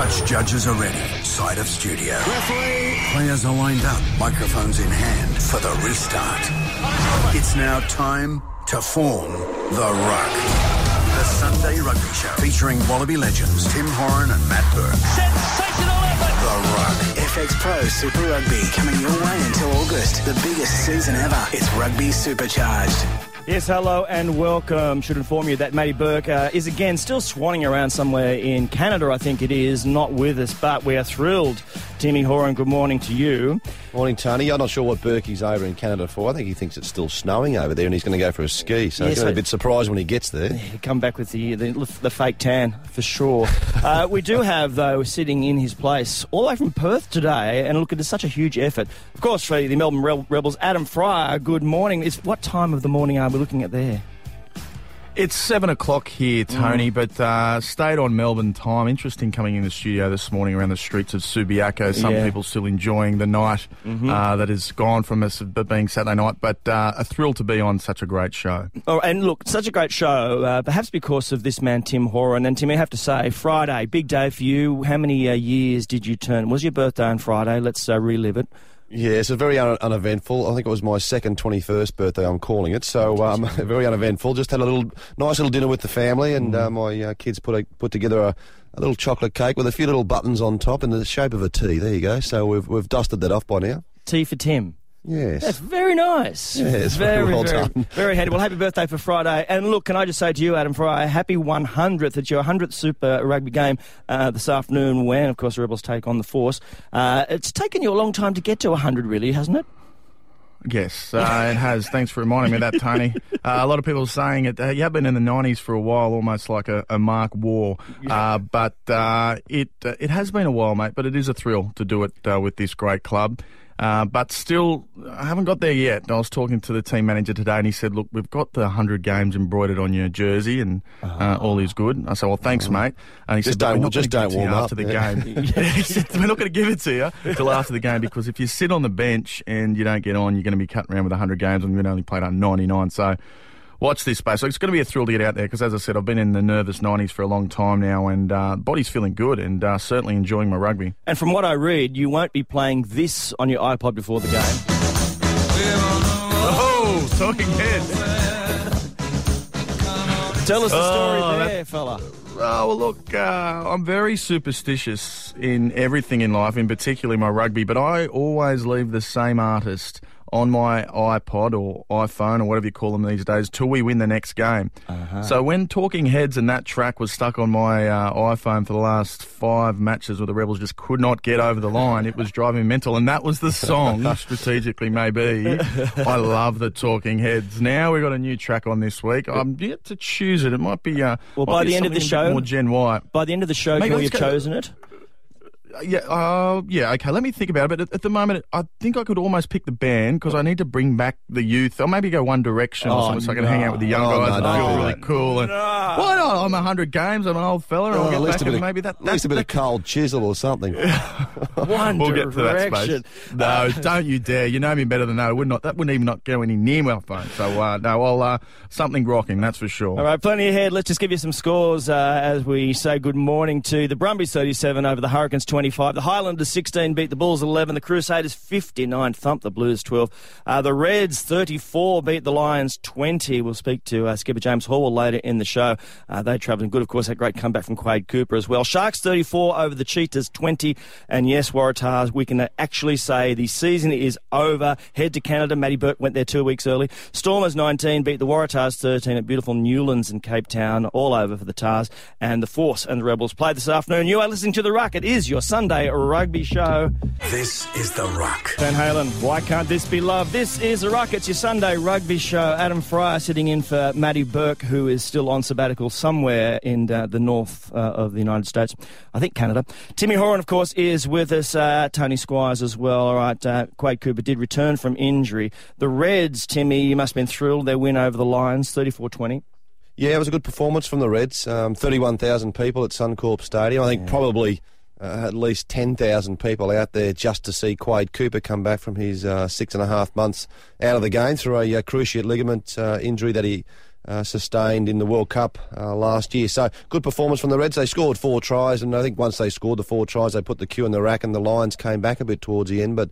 Touch judges are ready. Side of studio. Referee. Players are lined up. Microphones in hand for the restart. It's now time to form the ruck. The Sunday Rugby Show featuring Wallaby legends Tim Horan and Matt Burke. Sensational effort! The Ruck. FX Pro Super Rugby coming your way until August. The biggest season ever. It's Rugby Supercharged. Yes, hello and welcome. Should inform you that Matty Burke uh, is again still swanning around somewhere in Canada, I think it is, not with us, but we are thrilled. Timmy Horan, good morning to you. Morning, Tony. I'm not sure what Burkey's over in Canada for. I think he thinks it's still snowing over there and he's going to go for a ski. So Yes, he's going to I- be a bit surprised when he gets there. He'll come back with the the, the fake tan for sure. uh, we do have though sitting in his place all the way from Perth today, and look, it is such a huge effort. Of course, for the Melbourne Rebels, Adam Freier. Good morning. It's what time of the morning are we looking at there? It's seven o'clock here, Tony, but uh, stayed on Melbourne time. Interesting coming in the studio this morning around the streets of Subiaco. Some Yeah. people still enjoying the night uh, that is gone from us but being Saturday night, but uh, a thrill to be on such a great show. Oh, and look, such a great show, uh, perhaps because of this man, Tim Horan. And Tim, I have to say, Friday, big day for you. How many uh, years did you turn? Was your birthday on Friday? Let's uh, relive it. Yeah, it's a very un- uneventful. I think it was my second 21st birthday, I'm calling it. So um, very uneventful. Just had a little nice little dinner with the family, and uh, my uh, kids put a, put together a, a little chocolate cake with a few little buttons on top in the shape of a T. There you go. So we've we've dusted that off by now. T for Tim. Yes. That's very nice. Yes, very well very, done. Very handy. Well, happy birthday for Friday. And look, can I just say to you, Adam Freier, happy 100th. It's your 100th Super Rugby game uh, this afternoon when, of course, the Rebels take on the Force. Uh, it's taken you a long time to get to 100, really, hasn't it? Yes, uh, it has. Thanks for reminding me of that, Tony. Uh, a lot of people are saying it. Uh, you have been in the '90s for a while, almost like a, a Mark Waugh. Uh, but uh, it uh, it has been a while, mate. But it is a thrill to do it uh, with this great club. Uh, but still, I haven't got there yet. I was talking to the team manager today, and he said, "Look, we've got the hundred games embroidered on your jersey, and uh, all is good." I said, "Well, thanks, mate." And he Just said, don't- just don't it to after the yeah. game." He said, we're not going to give it to you till after the game because if you sit on the bench and you don't get on, you're going to be cutting around with 100 games and you've only played on 99. So watch this space. So it's going to be a thrill to get out there because, as I said, I've been in the nervous 90s for a long time now and uh, body's feeling good and uh, certainly enjoying my rugby. And from what I read, you won't be playing this on your iPod before the game. Oh, talking heads. Tell us the story Oh, there, fella. Oh, well, look, uh, I'm very superstitious in everything in life, in particularly my rugby, but I always leave the same artist on my iPod or iPhone or whatever you call them these days till we win the next game. So when Talking Heads and that track was stuck on my uh, iPhone for the last five matches where the Rebels just could not get over the line, it was driving me mental. And that was the song, strategically maybe. I love the Talking Heads. Now we've got a new track on this week. I'm yet to choose it. It might be. Uh, Well, by the end of the something a bit show- more Gen Y. By the end of the show, Mate, can we have go- chosen it? Yeah, uh, yeah, okay. Let me think about it. But at, at the moment, I think I could almost pick the band because I need to bring back the youth, or maybe go One Direction or Oh, something, so I can hang out with the young Oh, guys no, and don't feel do really that. cool. And why not? I'm hundred games. I'm an old fella, and Oh, I'll at get least back a bit and of, maybe that. at least a that- bit of cold chisel or something. One We'll get to that direction. space. No, don't you dare! You know me better than that. I would not. That wouldn't even not go any near my phone. So uh, no, I'll uh, something rocking. That's for sure. All right, plenty ahead. Let's just give you some scores uh, as we say good morning to the Brumbies 37 over the Hurricanes 25. The Highlanders 16 beat the Bulls 11. The Crusaders 59 thumped the Blues 12. Uh, the Reds 34 beat the Lions 20. We'll speak to uh, skipper James Horwill later in the show. Uh, they travelling good, of course. That great comeback from Quade Cooper as well. Sharks 34 over the Cheetahs 20. And yes, Waratahs, we can actually say the season is over. Head to Canada. Matty Burke went there two weeks early. Stormers 19 beat the Waratahs 13 at beautiful Newlands in Cape Town. All over for the Tahs. And the Force and the Rebels play this afternoon. You are listening to The Ruck. It is your Sunday rugby show. This is The Ruck. Van Halen, why can't this be love? This is The Ruck. It's your Sunday rugby show. Adam Freier sitting in for Matty Burke, who is still on sabbatical somewhere in uh, the north uh, of the United States. I think Canada. Timmy Horan, of course, is with us. Uh, Tony Squires as well. All right, uh, Quade Cooper did return from injury. The Reds, Timmy, you must have been thrilled. Their win over the Lions, 34 20. Yeah, it was a good performance from the Reds. Um, 31,000 people at Suncorp Stadium. I think probably uh, at least 10,000 people out there just to see Quade Cooper come back from his uh, six and a half months out of the game through a uh, cruciate ligament uh, injury that he uh, sustained in the World Cup uh, last year. So good performance from the Reds. They scored four tries, and I think once they scored the four tries, they put the cue in the rack, and the Lions came back a bit towards the end. But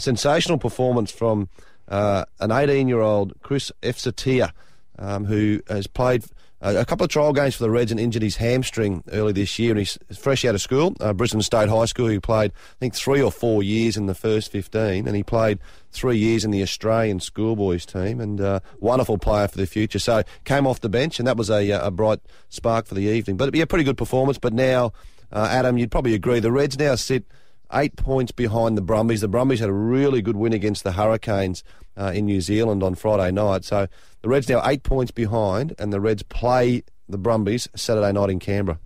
sensational performance from an 18-year-old Chris Feauai-Sautia, um, who has played a couple of trial games for the Reds and injured his hamstring early this year. And he's fresh out of school, uh, Brisbane State High School. He played, I think, three or four years in the first 15, and he played three years in the Australian schoolboys team. And uh, wonderful player for the future. So came off the bench, and that was a, a bright spark for the evening. But yeah, pretty good performance. But now, uh, Adam, you'd probably agree, the Reds now sit eight points behind the Brumbies. The Brumbies had a really good win against the Hurricanes uh, in New Zealand on Friday night. So the Reds now eight points behind, and the Reds play the Brumbies Saturday night in Canberra.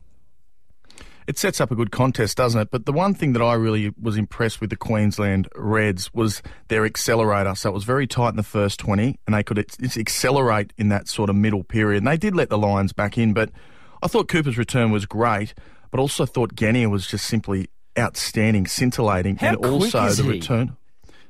It sets up a good contest, doesn't it? But the one thing that I really was impressed with the Queensland Reds was their accelerator. So it was very tight in the first 20, and they could accelerate in that sort of middle period. And they did let the Lions back in, but I thought Cooper's return was great, but also thought Genia was just simply outstanding, scintillating, How and also the he? return.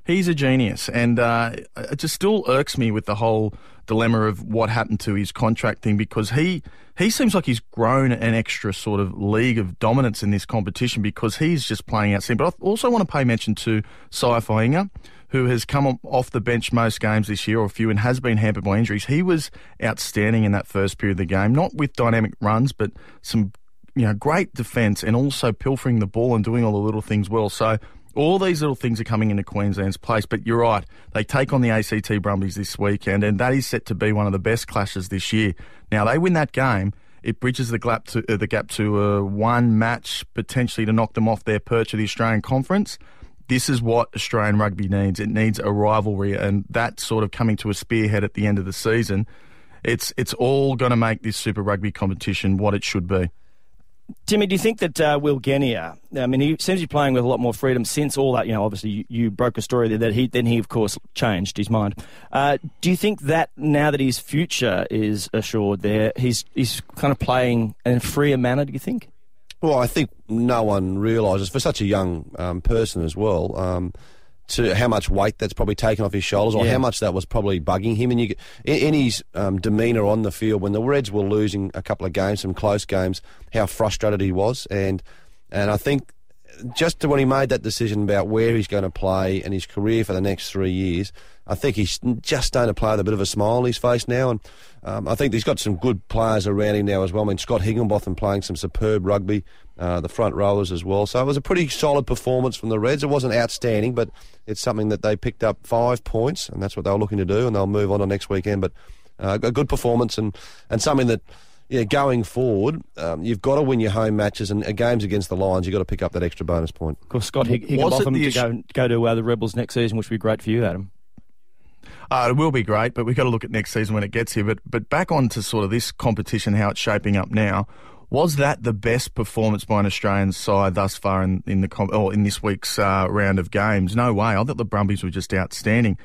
He's a genius, and uh, it just still irks me with the whole dilemma of what happened to his contract thing because he he seems like he's grown an extra sort of league of dominance in this competition because he's just playing outstanding. But I also want to pay mention to Fainga'a, who has come off the bench most games this year or a few and has been hampered by injuries. He was outstanding in that first period of the game, not with dynamic runs, but some you know great defence and also pilfering the ball and doing all the little things well. So all these little things are coming into Queensland's place, but you're right. They take on the ACT Brumbies this weekend, and that is set to be one of the best clashes this year. Now, they win that game, it bridges the gap to, uh, the gap to uh, one match, potentially to knock them off their perch of the Australian Conference. This is what Australian rugby needs. It needs a rivalry, and that sort of coming to a spearhead at the end of the season. It's it's all going to make this Super Rugby competition what it should be. Timmy, do you think that uh, Will Genia? I mean, he seems to be playing with a lot more freedom since all that. You know, obviously, you, you broke a story that he then he, of course, changed his mind. Uh, do you think that now that his future is assured there, he's he's kind of playing in a freer manner? Do you think? Well, I think no one realises for such a young um, person as well. Um, to how much weight that's probably taken off his shoulders, or Yeah. how much that was probably bugging him. And you, in, in his um, demeanour on the field, when the Reds were losing a couple of games, some close games, how frustrated he was, and and I think just to when he made that decision about where he's going to play and his career for the next three years, I think he's just starting to play with a bit of a smile on his face now, and um, I think he's got some good players around him now as well. I mean, Scott Higginbotham playing some superb rugby, uh, the front rowers as well. So it was a pretty solid performance from the Reds. It wasn't outstanding, but it's something that they picked up five points, and that's what they were looking to do, and they'll move on to next weekend. But uh, a good performance and, and something that yeah, going forward, um, you've got to win your home matches and uh, games against the Lions. You've got to pick up that extra bonus point. Of course, Scott Hig- Was it Higginbotham to go go to uh, the Rebels next season, which would be great for you, Adam. Uh, it will be great, but we've got to look at next season when it gets here. But but back on to sort of this competition, how it's shaping up now. Was that the best performance by an Australian side thus far in, in the com- or in this week's uh, round of games? No way. I thought the Brumbies were just outstanding.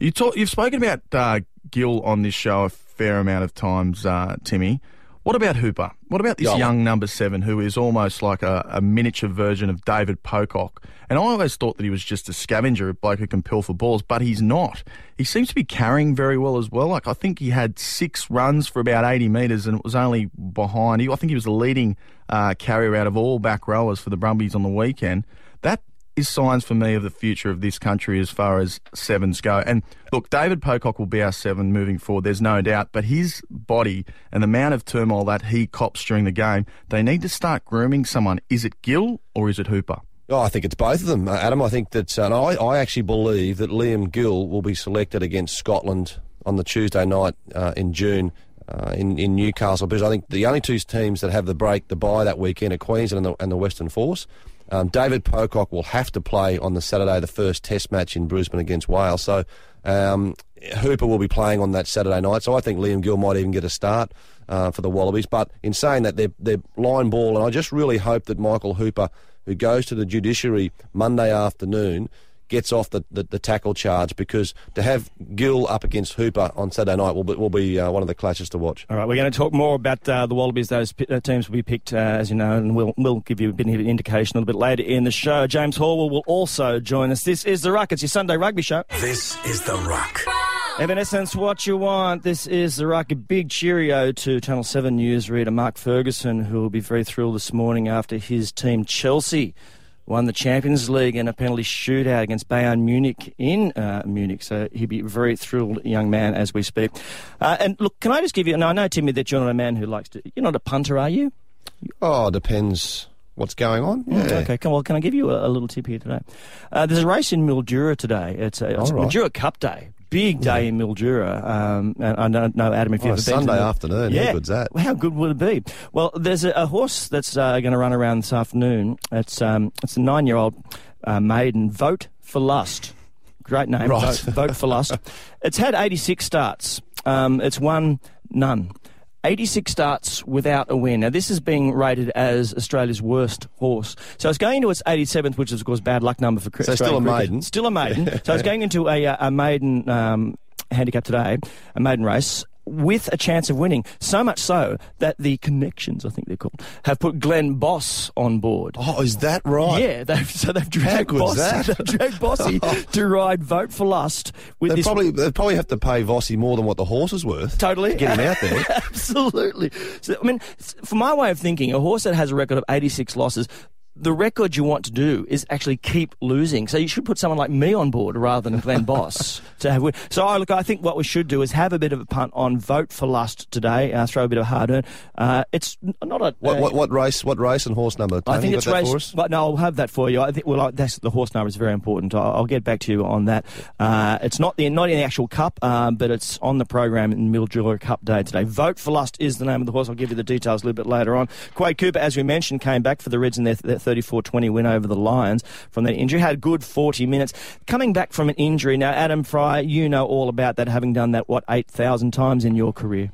You talk, you've spoken about uh, Gill on this show a fair amount of times, uh, Timmy. What about Hooper? What about this young number seven who is almost like a, a miniature version of David Pocock? And I always thought that he was just a scavenger, a bloke who can pilfer balls, but he's not. He seems to be carrying very well as well. Like I think he had six runs for about 80 metres and it was only behind. I think he was the leading uh, carrier out of all back rowers for the Brumbies on the weekend. That is signs for me of the future of this country as far as sevens go. And look, David Pocock will be our seven moving forward, there's no doubt, but his body and the amount of turmoil that he cops during the game, they need to start grooming someone. Is it Gill or is it Hooper? Oh, I think it's both of them, uh, Adam. I think that, uh, and I, I actually believe that Liam Gill will be selected against Scotland on the Tuesday night uh, in June uh, in, in Newcastle because I think the only two teams that have the break, the bye that weekend are Queensland and the, and the Western Force. Um, David Pocock will have to play on the Saturday, the first Test match in Brisbane against Wales. So um, Hooper will be playing on that Saturday night. So I think Liam Gill might even get a start uh, for the Wallabies. But in saying that, they're, they're line ball, and I just really hope that Michael Hooper, who goes to the judiciary Monday afternoon, gets off the, the, the tackle charge because to have Gill up against Hooper on Saturday night will be, will be uh, one of the clashes to watch. All right, we're going to talk more about uh, the Wallabies. Those pi- uh, teams will be picked, uh, as you know, and we'll, we'll give you a bit of an indication a little bit later in the show. James Horwill will also join us. This is The Ruck. It's your Sunday rugby show. This is The Ruck. Evanescence, what you want. This is the Ruck. A big cheerio to Channel 7 News reader Mark Ferguson, who will be very thrilled this morning after his team Chelsea won the Champions League in a penalty shootout against Bayern Munich in uh, Munich. So he'd be a very thrilled young man as we speak. Uh, and look, can I just give you, and I know, Timmy, that you're not a man who likes to, you're not a punter, are you? Oh, depends what's going on. Yeah. Okay, well, can I give you a, a little tip here today? Uh, there's a race in Mildura today. It's, a, it's right. Mildura Cup Day. Big day in Mildura. Um, and I don't know, Adam, if you've Oh, ever been to Sunday afternoon. Yeah. How good's that? How good would it be? Well, there's a, a horse that's uh, going to run around this afternoon. It's um, it's a nine-year-old uh, maiden. Vote for Lust. Great name. Right. Vote, Vote for Lust. It's had 86 starts. Um, it's won none. 86 starts without a win. Now, this is being rated as Australia's worst horse. So it's going into its 87th, which is, of course, bad luck number for Chris. So still a maiden? Still a maiden. so it's going into a, uh, a maiden um, handicap today, a maiden race. With a chance of winning, so much so that the connections, I think they're called, have put Glenn Boss on board. Oh, is that right? Yeah, they've, so they've dragged Bossy, that? they've dragged Bossy oh. to ride Vote for Lust with They probably they probably have to pay Bossy more than what the horse is worth. Totally. to get him out there. Absolutely. So, I mean, for my way of thinking, a horse that has a record of 86 losses, the record you want to do is actually keep losing. So you should put someone like me on board rather than Glenn Boss to have win. So I look, I think what we should do is have a bit of a punt on vote for lust today. Uh, throw a bit of hard earn. Uh, it's not a. What, uh, what what race? What race and horse number? I think it's race. But no, I'll have that for you. I think well, I, that's the horse number is very important. I'll, I'll get back to you on that. Uh, it's not the not in the actual cup, um, but it's on the program in Mildura Cup Day today. Vote for Lust is the name of the horse. I'll give you the details a little bit later on. Quade Cooper, as we mentioned, came back for the Reds in their, their 34-20 win over the Lions from that injury. Had a good 40 minutes. Coming back from an injury now, Adam Freier, you know all about that, having done that what 8,000 times in your career.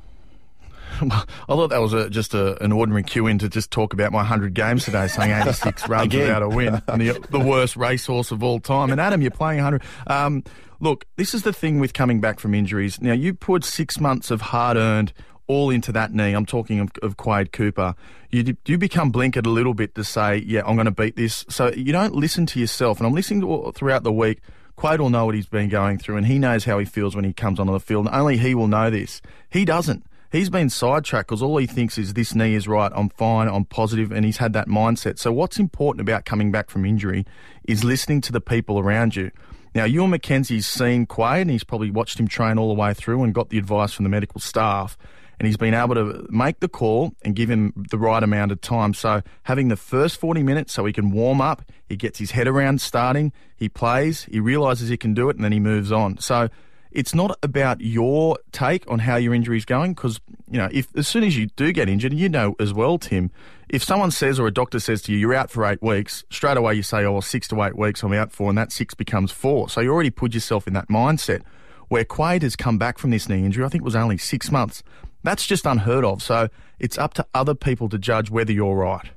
I thought that was a, just a, an ordinary cue in to just talk about my 100 games today, saying 86 runs without a win, and the, the worst racehorse of all time. And Adam, you're playing 100. Um, look, this is the thing with coming back from injuries. Now, you put six months of hard earned all into that knee. I'm talking of, of Quade Cooper. You, you become blinkered a little bit to say, yeah, I'm going to beat this. So you don't listen to yourself. And I'm listening to throughout the week. Quade will know what he's been going through, and he knows how he feels when he comes onto the field. And only he will know this. He doesn't. He's been sidetracked because all he thinks is this knee is right, I'm fine, I'm positive, and he's had that mindset. So, what's important about coming back from injury is listening to the people around you. Now, Ewen McKenzie's seen Quade and he's probably watched him train all the way through and got the advice from the medical staff. And he's been able to make the call and give him the right amount of time. So, having the first 40 minutes so he can warm up, he gets his head around starting, he plays, he realises he can do it, and then he moves on. So, it's not about your take on how your injury is going because you know if as soon as you do get injured you know as well tim if someone says or a doctor says to you you're out for eight weeks straight away you say oh well, six to eight weeks i'm out for and that six becomes four so you already put yourself in that mindset where Quade has come back from this knee injury i think it was only six months that's just unheard of so it's up to other people to judge whether you're right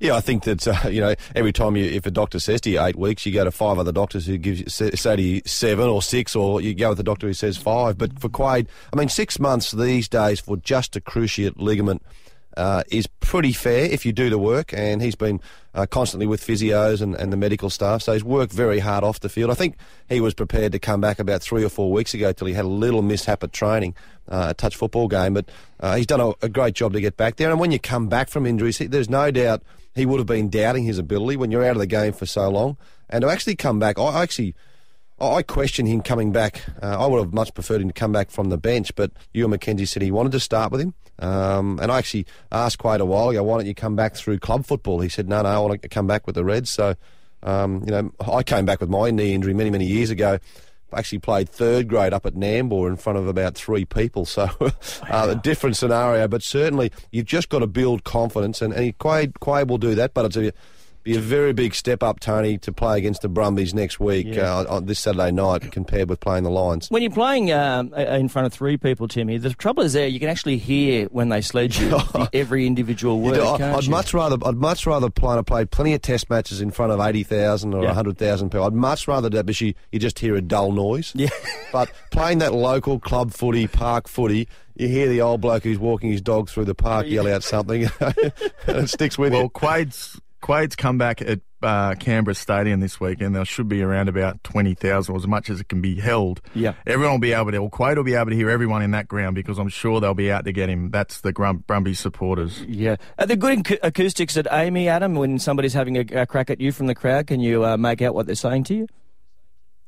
Yeah, I think that uh, you know every time you, if a doctor says to you eight weeks, you go to five other doctors who gives you say, say to you seven or six, or you go with the doctor who says five. But for Quade, I mean, six months these days for just a cruciate ligament uh, is pretty fair if you do the work. And he's been uh, constantly with physios and, and the medical staff, so he's worked very hard off the field. I think he was prepared to come back about three or four weeks ago till he had a little mishap at training, uh, a touch football game. But uh, he's done a, a great job to get back there. And when you come back from injuries, he- there's no doubt he would have been doubting his ability when you're out of the game for so long. And to actually come back, I I actually. I question him coming back. Uh, I would have much preferred him to come back from the bench, but Ewen McKenzie said he wanted to start with him. Um, and I actually asked Quade a while ago, why don't you come back through club football? He said, no, no, I want to come back with the Reds. So, um, you know, I came back with my knee injury many, many years ago. I actually played third grade up at Nambour in front of about three people. So, uh, a different scenario, but certainly you've just got to build confidence, and, and Quade, Quade will do that, but it's a, be a very big step up, Tony, to play against the Brumbies next week, Yeah. uh, on this Saturday night, compared with playing the Lions. When you're playing um, uh, in front of three people, Timmy, the trouble is there. You can actually hear when they sledge you the, every individual You word. do- I- can't I'd you? much rather I'd much rather play. I played plenty of test matches in front of eighty thousand or Yeah. hundred thousand people. I'd much rather that because you, you just hear a dull noise. Yeah. but playing that local club footy, park footy, you hear the old bloke who's walking his dog through the park yell out something, and it sticks with Well, you. Well, Quade's Quade's come back at uh, Canberra Stadium this weekend. there should be around about 20,000 or as much as it can be held. Yeah. Everyone will be able to, well, Quade will be able to hear everyone in that ground because I'm sure they'll be out to get him. That's the Grum- Brumby supporters. Yeah. Are there good ac- acoustics at AAMI, Adam, when somebody's having a, a crack at you from the crowd? Can you uh, make out what they're saying to you?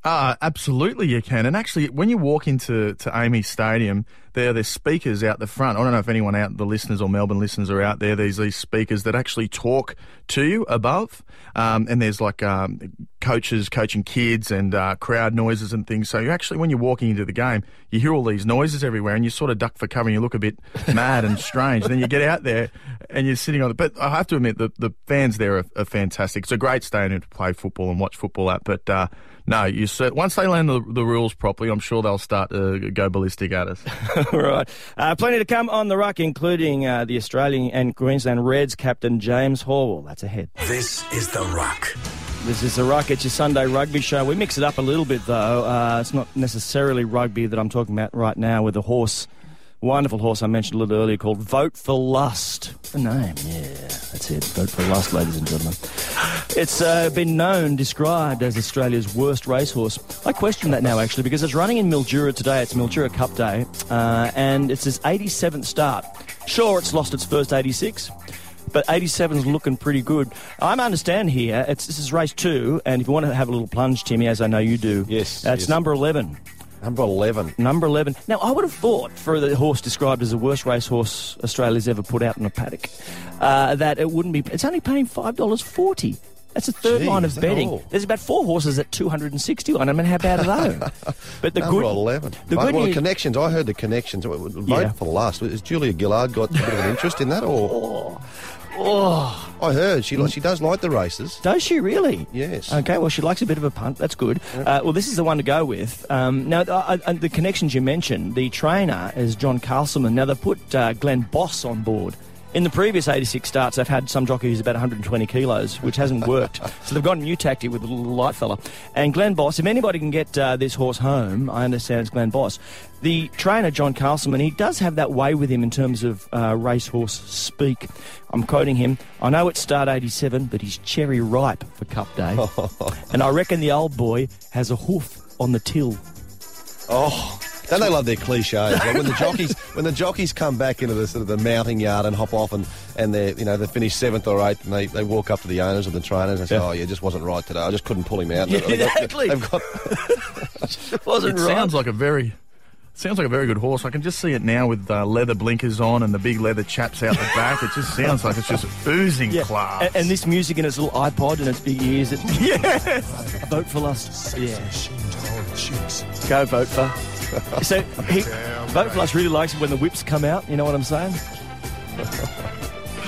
Uh, absolutely, you can. And actually, when you walk into to AAMI Stadium, there there's speakers out the front. I don't know if anyone out the listeners or Melbourne listeners are out there. There's these speakers that actually talk to you above, um, and there's like um, coaches coaching kids and uh, crowd noises and things. So you actually, when you're walking into the game, you hear all these noises everywhere, and you sort of duck for cover, and you look a bit mad and strange. then you get out there, and you're sitting on it. But I have to admit, the the fans there are, are fantastic. It's a great stadium to play football and watch football at. But uh, no, you once they learn the, the rules properly, I'm sure they'll start to go ballistic at us. right. Uh, plenty to come on the ruck, including uh, the Australian and Queensland Reds captain James Horwill. That's ahead. This is The Ruck. This is the ruck. It's your Sunday rugby show. We mix it up a little bit, though. Uh, it's not necessarily rugby that I'm talking about right now with a horse. Wonderful horse I mentioned a little earlier called Vote for Lust. The name, yeah, that's it. Vote for Lust, ladies and gentlemen. It's uh, been known, described as Australia's worst racehorse. I question that now, actually, because it's running in Mildura today. It's Mildura Cup Day, uh, and it's its 87th start. Sure, it's lost its first 86, but 87's looking pretty good. I understand here, it's, this is race two, and if you want to have a little plunge, Timmy, as I know you do, Yes, uh, it's yes. number 11. Number 11. Number 11. Now, I would have thought for the horse described as the worst racehorse Australia's ever put out in a paddock, uh, that it wouldn't be. It's only paying $5.40. That's a third Gee, line of betting. all? There's about four horses at 261. I mean, how bad are they? but the Number good. 11. The well, good the news- connections, I heard the connections. Vote Yeah. for the last. Has Julia Gillard got a bit of an interest in that? Or Oh, I heard she she does like the races. does she really? Yes. Okay, well, she likes a bit of a punt. That's good. Uh, well, this is the one to go with. Um, now, uh, uh, the connections you mentioned, the trainer is John Castleman. Now, they've put uh, Glenn Boss on board. In the previous 86 starts, they've had some jockey who's about 120 kilos, which hasn't worked. so they've got a new tactic with a little light fella. And Glenn Boss, if anybody can get uh, this horse home, I understand it's Glenn Boss. The trainer, John Castleman, he does have that way with him in terms of uh, racehorse speak. I'm quoting him I know it's start 87, but he's cherry ripe for Cup Day. and I reckon the old boy has a hoof on the till. Oh, don't they love their cliches? Like when the jockeys when the jockeys come back into the sort of the mounting yard and hop off and and they you know they finish seventh or eighth and they, they walk up to the owners and the trainers and say, Yeah. oh yeah, it just wasn't right today. I just couldn't pull him out. Yeah, They've got- exactly. They've got Wasn't It right. sounds like a very. Sounds like a very good horse. I can just see it now with uh, leather blinkers on and the big leather chaps out the back. It just sounds like it's just oozing Yeah, class. and, and this music in its little iPod and its big ears. It, yes. vote for Lust. Yeah. Go vote for. So he, vote for Lust really likes it when the whips come out. You know what I'm saying?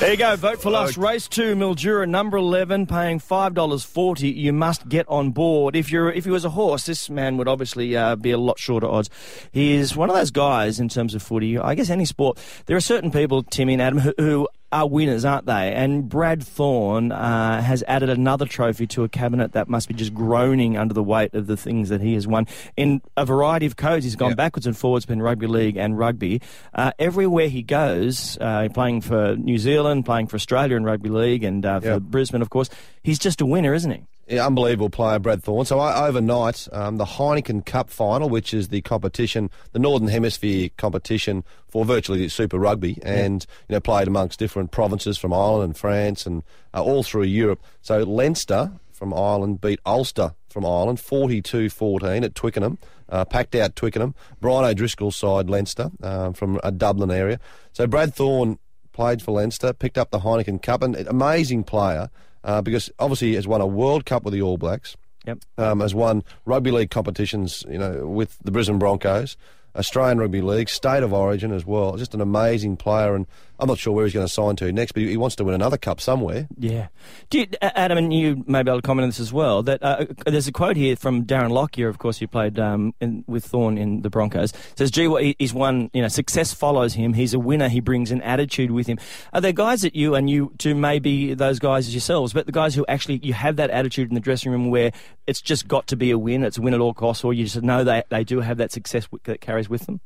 There you go. Vote for Lust. Race two, Mildura, number eleven, paying five dollars forty. You must get on board. If you're if he was a horse, this man would obviously uh, be a lot shorter odds. He is one of those guys in terms of footy. I guess any sport. There are certain people, Timmy and Adam, who, who are winners, aren't they? And Brad Thorn uh, has added another trophy to a cabinet that must be just groaning under the weight of the things that he has won in a variety of codes. He's gone Yeah. backwards and forwards between rugby league and rugby. Uh, everywhere he goes, uh, playing for New Zealand, playing for Australia in rugby league, and uh, for Yeah. Brisbane, of course, he's just a winner, isn't he? Yeah, unbelievable player, Brad Thorn. So I, overnight, um, the Heineken Cup final, which is the competition, the Northern Hemisphere competition for virtually Super Rugby, and you know played amongst different provinces from Ireland and France and uh, all through Europe. So Leinster from Ireland beat Ulster from Ireland 42-14 at Twickenham, uh, packed out Twickenham. Brian O'Driscoll's side, Leinster, um, from a Dublin area. So Brad Thorn played for Leinster, picked up the Heineken Cup, and an amazing player uh, because obviously he has won a World Cup with the All Blacks, Yep. um, has won rugby league competitions, you know, with the Brisbane Broncos, Australian Rugby League, State of Origin as well. Just an amazing player, and I'm not sure where he's going to sign to next, but he wants to win another cup somewhere. Yeah. Do you, Adam, and you may be able to comment on this as well, that uh, there's a quote here from Darren Lockyer, of course, who played um, in, with Thorn in the Broncos. It says, gee, well, he's one, you know, success follows him. He's a winner. He brings an attitude with him. Are there guys that you, and you too may be those guys yourselves, but the guys who actually, you have that attitude in the dressing room where it's just got to be a win, it's a win at all costs, or you just know they, they do have that success that carries with them?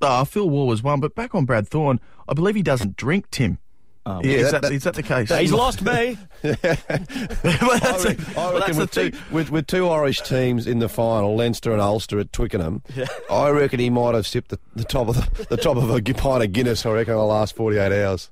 Oh, Phil Waugh was one, but back on Brad Thorn, I believe he doesn't drink, Tim. Oh, Yeah, is, that- that, is that the case? He's lost me. Well, that's I, a- re- I reckon with two, with, with two Irish teams in the final, Leinster and Ulster at Twickenham, I reckon he might have sipped the, the top of the, the top of a pint of Guinness. I reckon in the last forty eight hours.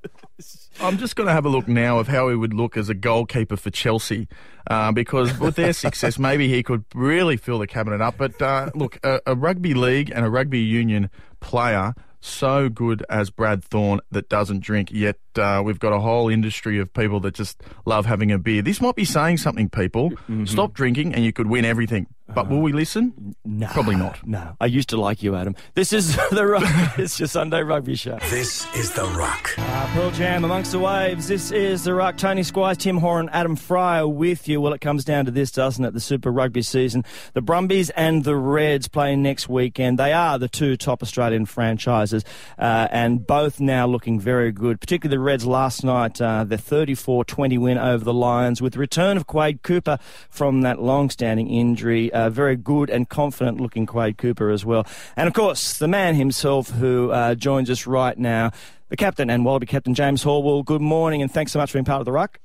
I'm just going to have a look now of how he would look as a goalkeeper for Chelsea, uh, because with their success, maybe he could really fill the cabinet up. But uh, look, a, a rugby league and a rugby union player so good as Brad Thorn that doesn't drink, yet uh, we've got a whole industry of people that just love having a beer. This might be saying something, people. Stop drinking and you could win everything. But will we listen? No, Probably not. No, I used to like you, Adam. This is the Ruck. it's your Sunday Rugby Show. This is The Ruck. Uh, Pearl Jam amongst the waves. This is the Ruck. Tony Squires, Tim Horan, Adam Freier with you. Well, it comes down to this, doesn't it? The Super Rugby season. The Brumbies and the Reds playing next weekend. They are the two top Australian franchises, uh, and both now looking very good. Particularly the Reds last night, uh, their 34-20 win over the Lions, with the return of Quade Cooper from that long-standing injury. Uh, very good and confident-looking Quade Cooper as well, and of course the man himself who uh, joins us right now the captain and Wallaby captain James Horwill. Good morning, and thanks so much for being part of the ruck.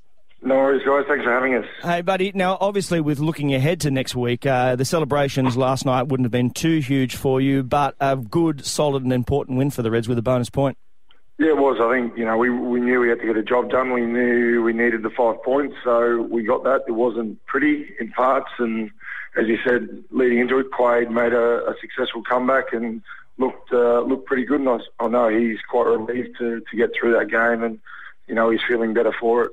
No worries, guys. Thanks for having us. Hey, buddy. Now, obviously, with looking ahead to next week, uh, the celebrations last night wouldn't have been too huge for you, but a good, solid, and important win for the Reds with a bonus point. Yeah, it was. I think you know we we knew we had to get a job done. We knew we needed the five points, so we got that. It wasn't pretty in parts, and as you said, leading into it, Quade made a, a successful comeback and looked uh, looked pretty good. And I, I know he's quite relieved to to get through that game, and you know he's feeling better for it.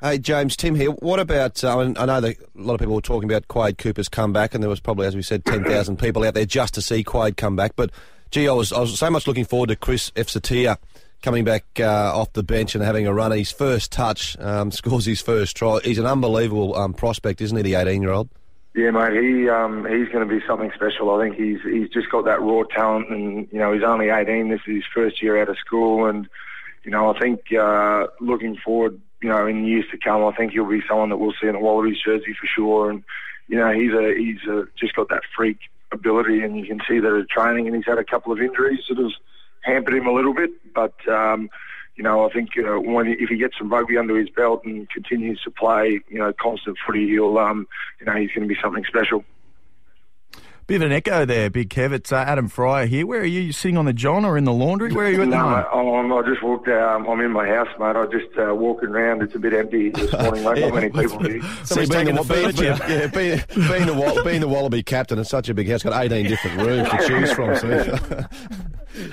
Hey James, Tim here. What about? Uh, I I know that a lot of people were talking about Quade Cooper's comeback, and there was probably, as we said, ten thousand people out there just to see Quade come back. But gee, I was I was so much looking forward to Chris Feauai-Sautia coming back uh, off the bench and having a run. His first touch um, scores his first try. He's an unbelievable um, prospect, isn't he? The eighteen-year-old. Yeah, mate. He um, he's going to be something special. I think he's he's just got that raw talent, and you know he's only 18. This is his first year out of school, and you know I think uh, looking forward, you know, in years to come, I think he'll be someone that we'll see in a Wallabies jersey for sure. And you know he's a he's a, just got that freak ability, and you can see that at training. And he's had a couple of injuries that have hampered him a little bit, but. Um, you know, I think uh, when if he gets some rugby under his belt and continues to play, you know, constant footy, he'll, um, you know, he's going to be something special. Bit of an echo there, Big Kev. It's uh, Adam Freier here. Where are you? You sitting on the john or in the laundry? Where are you at the moment? I'm, I just walked. Um, I'm in my house, mate. I'm just uh, walking around. It's a bit empty this morning, mate. Not many people here. Somebody's being taking the, the being, furniture. yeah, being, being, the, Wall- being the Wallaby captain, it's such a big house. Got eighteen different rooms to choose from. So.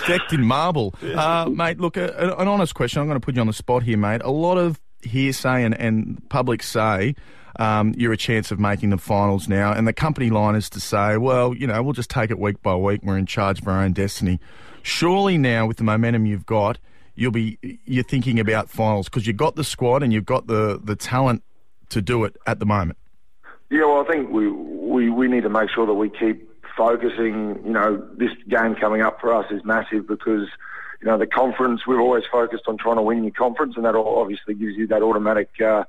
decked in marble. Uh, mate, look, a, a- an honest question. I'm going to put you on the spot here, mate. A lot of hearsay and, and public say um, you're a chance of making the finals now, and the company line is to say, well, you know, we'll just take it week by week. We're in charge of our own destiny. Surely now, with the momentum you've got, you'll be you're thinking about finals because you've got the squad and you've got the the talent to do it at the moment. Yeah, well, I think we, we we need to make sure that we keep focusing. You know, this game coming up for us is massive because you know the conference. We've always focused on trying to win your conference, and that obviously gives you that automatic uh,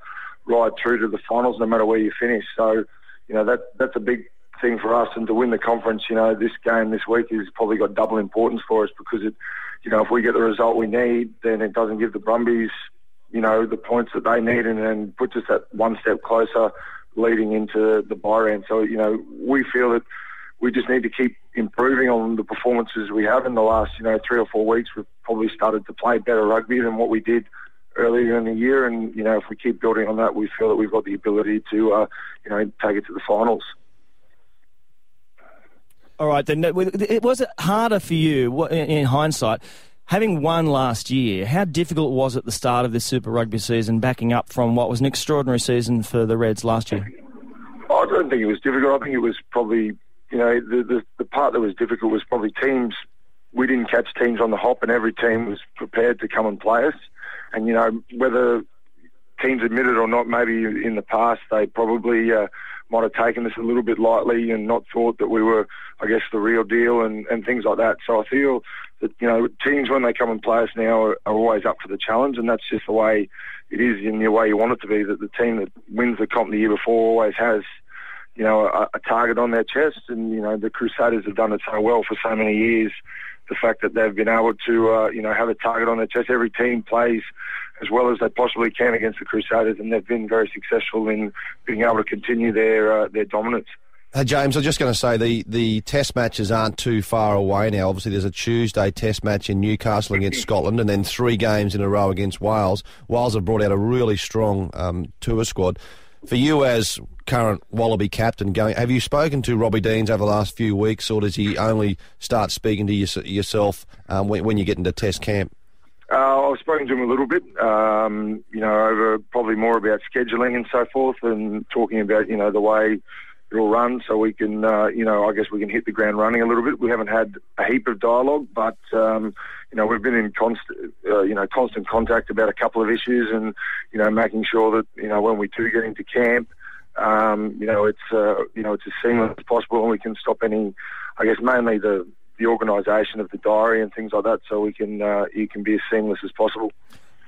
ride through to the finals, no matter where you finish. So, you know that that's a big thing for us, and to win the conference, you know, this game this week has probably got double importance for us because it, you know, if we get the result we need, then it doesn't give the Brumbies, you know, the points that they need, and then puts us at one step closer leading into the bye round. So, you know, we feel that we just need to keep improving on the performances we have in the last, you know, three or four weeks. We've probably started to play better rugby than what we did earlier in the year. And, you know, if we keep building on that, we feel that we've got the ability to, uh, you know, take it to the finals. All right, then. It was it harder for you in in hindsight, having won last year? How difficult was it at the start of this Super Rugby season, backing up from what was an extraordinary season for the Reds last year? I don't think it was difficult. I think it was probably, you know, the, the, the part that was difficult was probably teams. We didn't catch teams on the hop, and every team was prepared to come and play us. And, you know, whether teams admit it or not, maybe in the past they probably uh, might have taken this a little bit lightly and not thought that we were, I guess, the real deal and, and things like that. So I feel that, you know, teams when they come and play us now are, are always up for the challenge, and that's just the way it is in the way you want it to be, that the team that wins the comp the year before always has you know, a, a target on their chest. And, you know, the Crusaders have done it so well for so many years. The fact that they've been able to, uh, you know, have a target on their chest. Every team plays as well as they possibly can against the Crusaders, and they've been very successful in being able to continue their uh, their dominance. Hey James, I was just going to say the, the test matches aren't too far away now. Obviously, there's a Tuesday test match in Newcastle against Scotland, and then three games in a row against Wales. Wales have brought out a really strong um, tour squad. For you as current Wallaby captain, going, have you spoken to Robbie Deans over the last few weeks, or does he only start speaking to you, yourself um, when, when you get into test camp? Uh, I've spoken to him a little bit, um, you know, over probably more about scheduling and so forth, and talking about you know the way it'll run so we can, uh, you know, I guess we can hit the ground running a little bit. We haven't had a heap of dialogue, but, um, you know, we've been in constant, uh, you know, constant contact about a couple of issues and, you know, making sure that, you know, when we do get into camp, um, you know, it's, uh, you know, it's as seamless as possible and we can stop any, I guess, mainly the, the organisation of the diary and things like that so we can, uh, you can be as seamless as possible.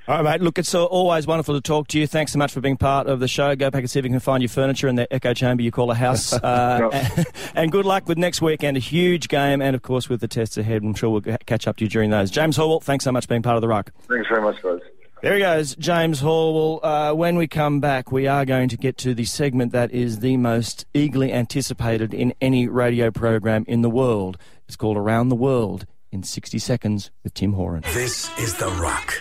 All right, mate. Look, it's always wonderful to talk to you. Thanks so much for being part of the show. Go back and see if you can find your furniture in the echo chamber you call a house. Uh, and, and good luck with next weekend. A huge game, and of course with the tests ahead. I'm sure we'll catch up to you during those. James Horwill, thanks so much for being part of the Ruck. Thanks very much, guys. There he goes, James Horwill. Uh, when we come back, we are going to get to the segment that is the most eagerly anticipated in any radio program in the world. It's called Around the World in 60 Seconds with Tim Horan. This is The Ruck.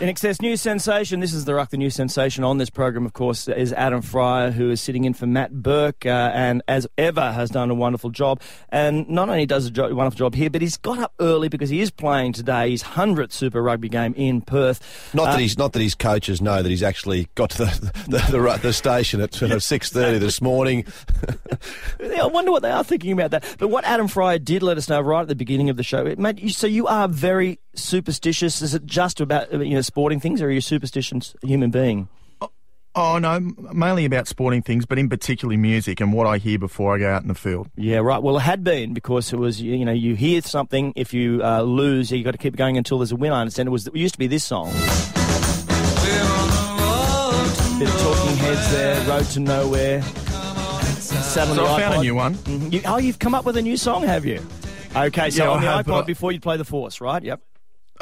INXS News Sensation. This is the Ruck the new Sensation on this program, of course, is Adam Freier, who is sitting in for Matt Burke, uh, and as ever has done a wonderful job. And not only does a jo- wonderful job here, but he's got up early because he is playing today his hundredth Super Rugby game in Perth. Not uh, that he's not that his coaches know that he's actually got to the the, the, the station at sort of six thirty this morning. I wonder what they are thinking about that. But what Adam Freier did let us know right at the beginning of the show, mate, so you are very superstitious? Is it just about you know sporting things, or are you a superstitious human being? Oh no, mainly about sporting things, but in particularly music and what I hear before I go out in the field. Yeah, right. Well, it had been because it was you know you hear something. If you uh, lose, you got to keep going until there's a win. I understand it was it used to be this song. Bit of Talking Heads there, Road to Nowhere. Sat on so I iPod. found a new one. Mm-hmm. You, oh, you've come up with a new song, have you? Okay, so yeah, on the have, iPod before you play the Force, right? Yep.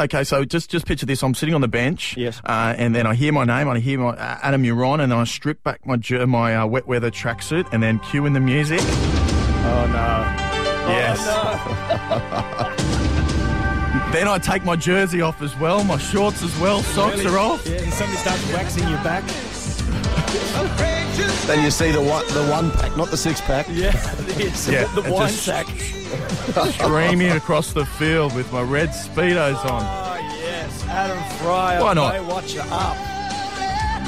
Okay, so just just picture this: I'm sitting on the bench, yes, uh, and then I hear my name, I hear my uh, Adam Uron, and then I strip back my my uh, wet weather tracksuit, and then cue in the music. Oh no! Yes. Oh, no. then I take my jersey off as well, my shorts as well, socks really? are off. Yeah, and somebody starts waxing your back. then you see the one, the one pack, not the six pack. Yeah, yeah. the, the wine sack. Streaming across the field with my red speedos on. Oh yes, Adam Freier. Why not? Watch you up.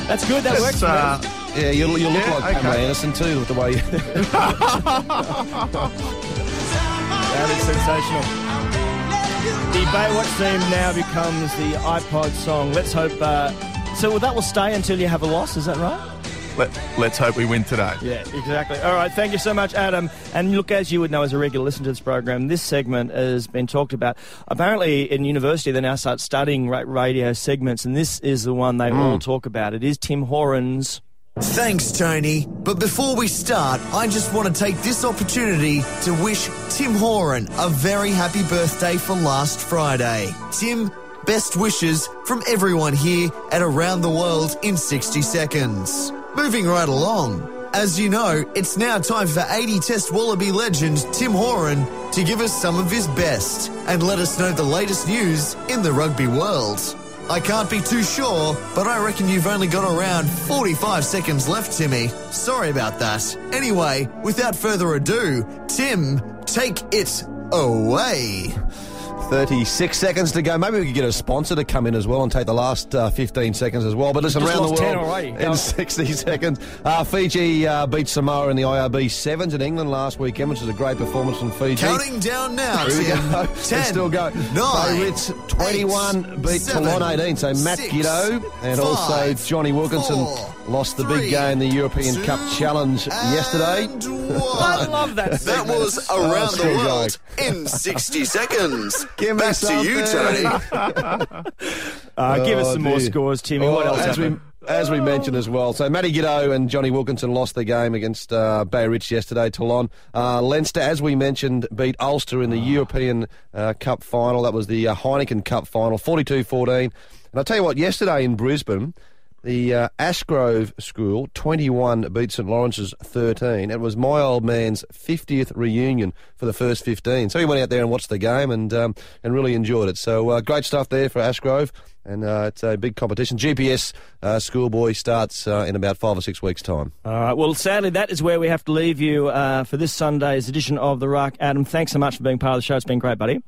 That's good. That works. Uh, yeah, you, you look yeah, like okay. Pamela Anderson too, with the way. You... that is sensational. The Baywatch theme now becomes the iPod song. Let's hope. Uh, so that will stay until you have a loss. Is that right? Let, let's hope we win today. Yeah, exactly. All right, thank you so much, Adam. And look, as you would know as a regular listener to this program, this segment has been talked about. Apparently, in university, they now start studying radio segments, and this is the one they mm. all talk about. It is Tim Horan's. Thanks, Tony. But before we start, I just want to take this opportunity to wish Tim Horan a very happy birthday for last Friday. Tim, best wishes from everyone here at Around the World in 60 Seconds. Moving right along. As you know, it's now time for 80 Test Wallaby legend Tim Horan to give us some of his best and let us know the latest news in the rugby world. I can't be too sure, but I reckon you've only got around 45 seconds left, Timmy. Sorry about that. Anyway, without further ado, Tim, take it away. 36 seconds to go. Maybe we could get a sponsor to come in as well and take the last uh, 15 seconds as well. But listen, Just around the world in 60 seconds. Uh, Fiji uh, beat Samoa in the IRB Sevens in England last weekend, which was a great performance from Fiji. Counting down now, Here we go. 10, still go. 9, Ritz 21 eight, beat seven, Toulon 18. So Matt six, Giteau and five, also Jonny Wilkinson four, lost the big game, the European two, Cup Challenge yesterday. I love that. That was around the world in 60 seconds. Give me Back to you, Tony. uh, give us some Oh, more scores, Timmy. Oh, what else as happened? we as we mentioned as well. So Matty Giteau and Jonny Wilkinson lost the game against uh, Biarritz yesterday. Toulon, uh, Leinster, as we mentioned, beat Ulster in the European uh, Cup final. That was the uh, Heineken Cup final, 42-14. And I'll tell you what, yesterday in Brisbane, the uh, Ashgrove School 21 beat St Laurence's 13. It was my old man's 50th reunion for the first 15. So he went out there and watched the game and um, and really enjoyed it. So uh, great stuff there for Ashgrove. And uh, it's a big competition. GPS uh, schoolboy starts uh, in about five or six weeks' time. All right. Well, sadly, that is where we have to leave you uh, for this Sunday's edition of The Ruck. Adam, thanks so much for being part of the show. It's been great, buddy.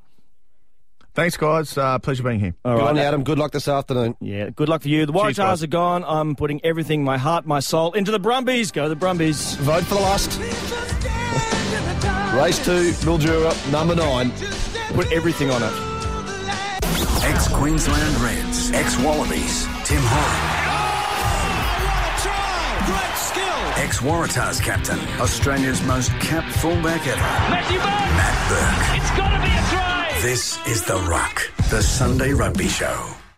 Thanks, guys. Uh, pleasure being here. All Good right. on you, Adam. Good luck this afternoon. Yeah, good luck for you. The Waratahs guys. are gone. I'm putting everything, my heart, my soul, into the Brumbies. Go the Brumbies. Vote for the last. Race two, Mildura, number nine. Put everything on it. Ex Queensland Reds, ex Wallabies, Tim Horan. Ex Waratahs captain, Australia's most capped fullback ever, Matthew Burke! Matt Burke. It's got to be a try! This is The Rock, the Sunday Rugby Show.